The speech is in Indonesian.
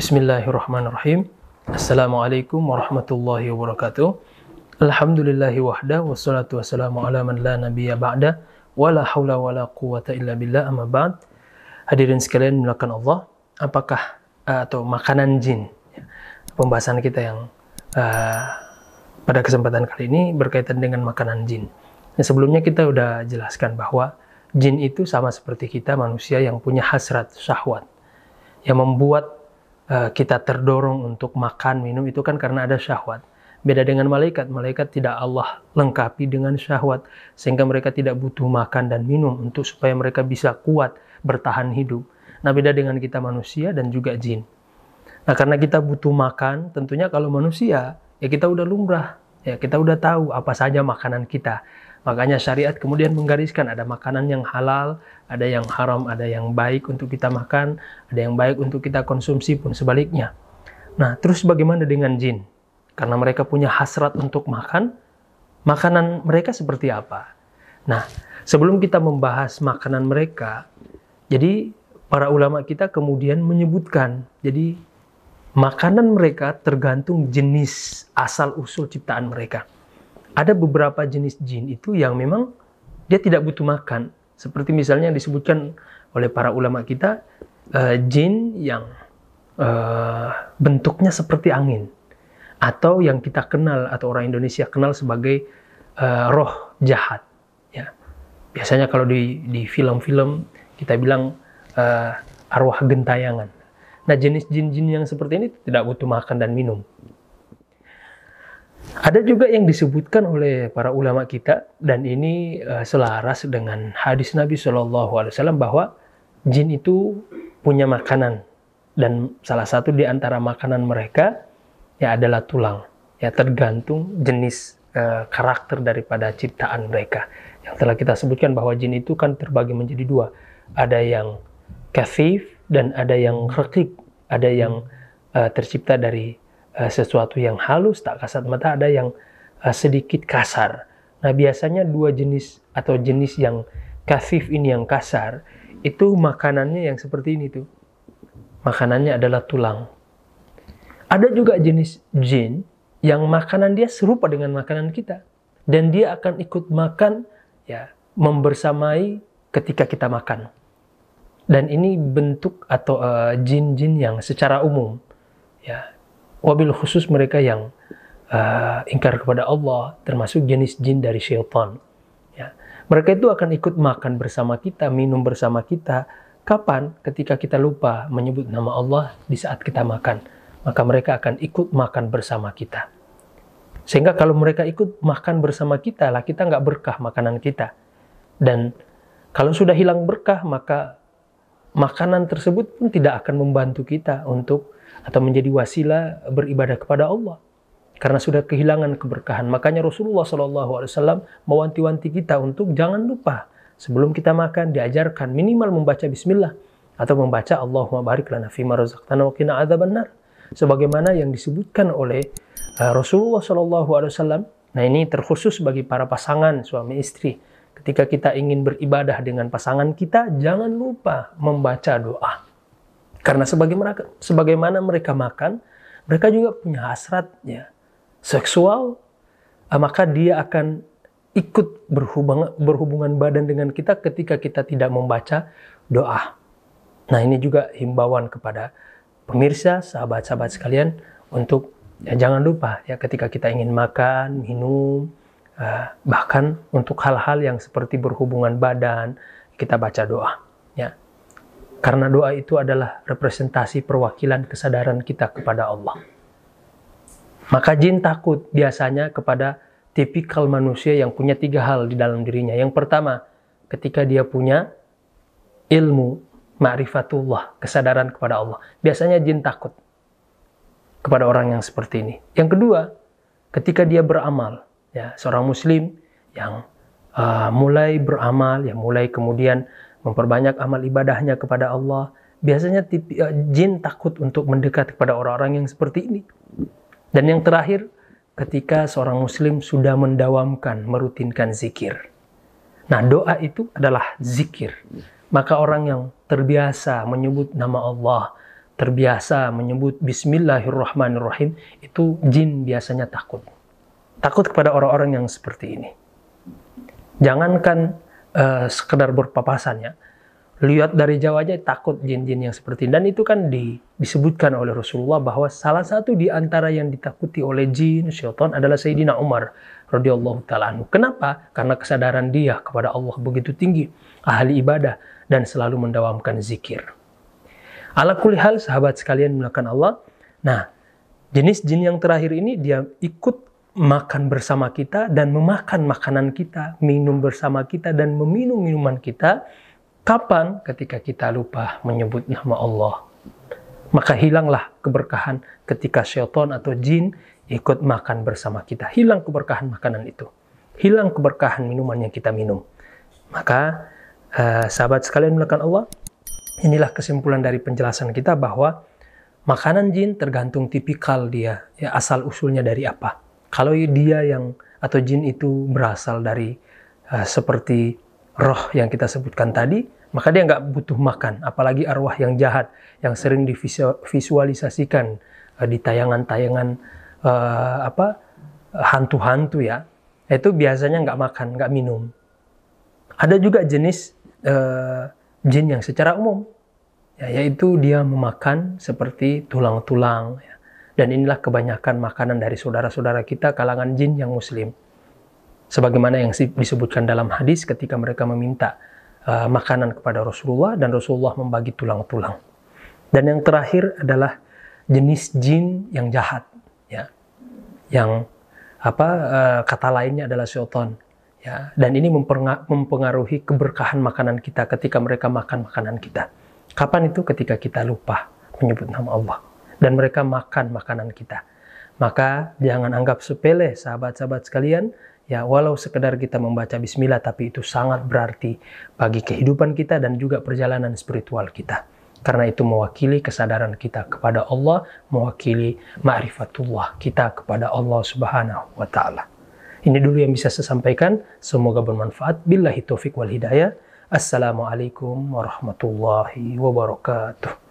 Bismillahirrahmanirrahim. Assalamualaikum warahmatullahi wabarakatuh. Alhamdulillahi wahda wassalatu wassalamu ala man la nabiyya ba'da wala haula wala quwata illa billah amma ba'd. Hadirin sekalian mulakan Allah, apakah uh, atau makanan jin? Pembahasan kita yang uh, pada kesempatan kali ini berkaitan dengan makanan jin. Nah, sebelumnya kita sudah jelaskan bahwa jin itu sama seperti kita manusia yang punya hasrat syahwat yang membuat Eh, kita terdorong untuk makan minum itu kan karena ada syahwat. Beda dengan malaikat, malaikat tidak Allah lengkapi dengan syahwat sehingga mereka tidak butuh makan dan minum untuk supaya mereka bisa kuat bertahan hidup. Nah, beda dengan kita manusia dan juga jin. Nah, karena kita butuh makan, tentunya kalau manusia ya kita udah lumrah, ya kita udah tahu apa saja makanan kita. Makanya syariat kemudian menggariskan ada makanan yang halal, ada yang haram, ada yang baik untuk kita makan, ada yang baik untuk kita konsumsi pun sebaliknya. Nah, terus bagaimana dengan jin? Karena mereka punya hasrat untuk makan, makanan mereka seperti apa? Nah, sebelum kita membahas makanan mereka, jadi para ulama kita kemudian menyebutkan, jadi makanan mereka tergantung jenis asal usul ciptaan mereka ada beberapa jenis jin itu yang memang dia tidak butuh makan. Seperti misalnya yang disebutkan oleh para ulama kita, uh, jin yang uh, bentuknya seperti angin. Atau yang kita kenal atau orang Indonesia kenal sebagai uh, roh jahat. Ya. Biasanya kalau di, film-film kita bilang uh, arwah gentayangan. Nah jenis jin-jin yang seperti ini tidak butuh makan dan minum. Ada juga yang disebutkan oleh para ulama kita dan ini uh, selaras dengan hadis Nabi Shallallahu Alaihi Wasallam bahwa jin itu punya makanan dan salah satu di antara makanan mereka ya adalah tulang. Ya tergantung jenis uh, karakter daripada ciptaan mereka. Yang telah kita sebutkan bahwa jin itu kan terbagi menjadi dua. Ada yang kafif dan ada yang rekik. Ada yang uh, tercipta dari uh, sesuatu yang halus tak kasat mata ada yang uh, sedikit kasar. Nah biasanya dua jenis atau jenis yang kasif ini yang kasar itu makanannya yang seperti ini tuh. Makanannya adalah tulang. Ada juga jenis jin yang makanan dia serupa dengan makanan kita dan dia akan ikut makan ya membersamai ketika kita makan. Dan ini bentuk atau eh, jin-jin uh, yang secara umum ya wabil khusus mereka yang uh, ingkar kepada Allah termasuk jenis jin dari syaitan. Ya. Mereka itu akan ikut makan bersama kita minum bersama kita. Kapan? Ketika kita lupa menyebut nama Allah di saat kita makan. Maka mereka akan ikut makan bersama kita. Sehingga kalau mereka ikut makan bersama kita lah kita nggak berkah makanan kita. Dan kalau sudah hilang berkah maka makanan tersebut pun tidak akan membantu kita untuk atau menjadi wasilah beribadah kepada Allah karena sudah kehilangan keberkahan. Makanya Rasulullah SAW mewanti-wanti kita untuk jangan lupa sebelum kita makan diajarkan minimal membaca Bismillah atau membaca Allahumma barik lana fima razaqtana wa qina adzabannar. Sebagaimana yang disebutkan oleh uh, Rasulullah SAW. Nah ini terkhusus bagi para pasangan suami istri. Ketika kita ingin beribadah dengan pasangan kita, jangan lupa membaca doa. Karena sebagaimana, sebagaimana mereka makan, mereka juga punya hasratnya seksual, ah, maka dia akan ikut berhubungan, berhubungan badan dengan kita ketika kita tidak membaca doa. Nah ini juga himbauan kepada pemirsa, sahabat-sahabat sekalian untuk ya jangan lupa ya ketika kita ingin makan, minum, bahkan untuk hal-hal yang seperti berhubungan badan kita baca doa. Ya, karena doa itu adalah representasi perwakilan kesadaran kita kepada Allah. Maka jin takut biasanya kepada tipikal manusia yang punya tiga hal di dalam dirinya. Yang pertama, ketika dia punya ilmu, ma'rifatullah, kesadaran kepada Allah. Biasanya jin takut kepada orang yang seperti ini. Yang kedua, ketika dia beramal, ya seorang muslim yang uh, mulai beramal, ya mulai kemudian memperbanyak amal ibadahnya kepada Allah. Biasanya tipi, uh, jin takut untuk mendekat kepada orang-orang yang seperti ini. Dan yang terakhir, ketika seorang muslim sudah mendawamkan, merutinkan zikir. Nah, doa itu adalah zikir. Maka orang yang terbiasa menyebut nama Allah, terbiasa menyebut Bismillahirrahmanirrahim, itu jin biasanya takut. Takut kepada orang-orang yang seperti ini. Jangankan uh, sekedar berpapasan ya, lihat dari jauh aja takut jin-jin yang seperti ini. Dan itu kan di, disebutkan oleh Rasulullah bahwa salah satu di antara yang ditakuti oleh jin, syaitan adalah Sayyidina Umar radhiyallahu taala Kenapa? Karena kesadaran dia kepada Allah begitu tinggi, ahli ibadah dan selalu mendawamkan zikir. Ala kulli hal sahabat sekalian melakukan Allah. Nah, jenis jin yang terakhir ini dia ikut makan bersama kita dan memakan makanan kita, minum bersama kita dan meminum minuman kita Kapan? Ketika kita lupa menyebut nama Allah. Maka hilanglah keberkahan ketika syaitan atau jin ikut makan bersama kita. Hilang keberkahan makanan itu. Hilang keberkahan minuman yang kita minum. Maka uh, sahabat sekalian melakukan Allah, inilah kesimpulan dari penjelasan kita bahwa makanan jin tergantung tipikal dia, ya asal usulnya dari apa. Kalau dia yang atau jin itu berasal dari uh, seperti roh yang kita sebutkan tadi, maka dia nggak butuh makan. Apalagi arwah yang jahat, yang sering divisualisasikan uh, di tayangan-tayangan uh, apa hantu-hantu ya, itu biasanya nggak makan, nggak minum. Ada juga jenis uh, jin yang secara umum, ya, yaitu dia memakan seperti tulang-tulang. Dan inilah kebanyakan makanan dari saudara-saudara kita kalangan jin yang muslim sebagaimana yang disebutkan dalam hadis ketika mereka meminta uh, makanan kepada Rasulullah dan Rasulullah membagi tulang-tulang. Dan yang terakhir adalah jenis jin yang jahat, ya, yang apa uh, kata lainnya adalah syaitan, ya. Dan ini mempengaruhi keberkahan makanan kita ketika mereka makan makanan kita. Kapan itu? Ketika kita lupa menyebut nama Allah dan mereka makan makanan kita. Maka jangan anggap sepele sahabat-sahabat sekalian Ya, walau sekedar kita membaca bismillah tapi itu sangat berarti bagi kehidupan kita dan juga perjalanan spiritual kita. Karena itu mewakili kesadaran kita kepada Allah, mewakili ma'rifatullah kita kepada Allah Subhanahu wa taala. Ini dulu yang bisa saya sampaikan. Semoga bermanfaat. Billahi taufik wal hidayah. Assalamualaikum warahmatullahi wabarakatuh.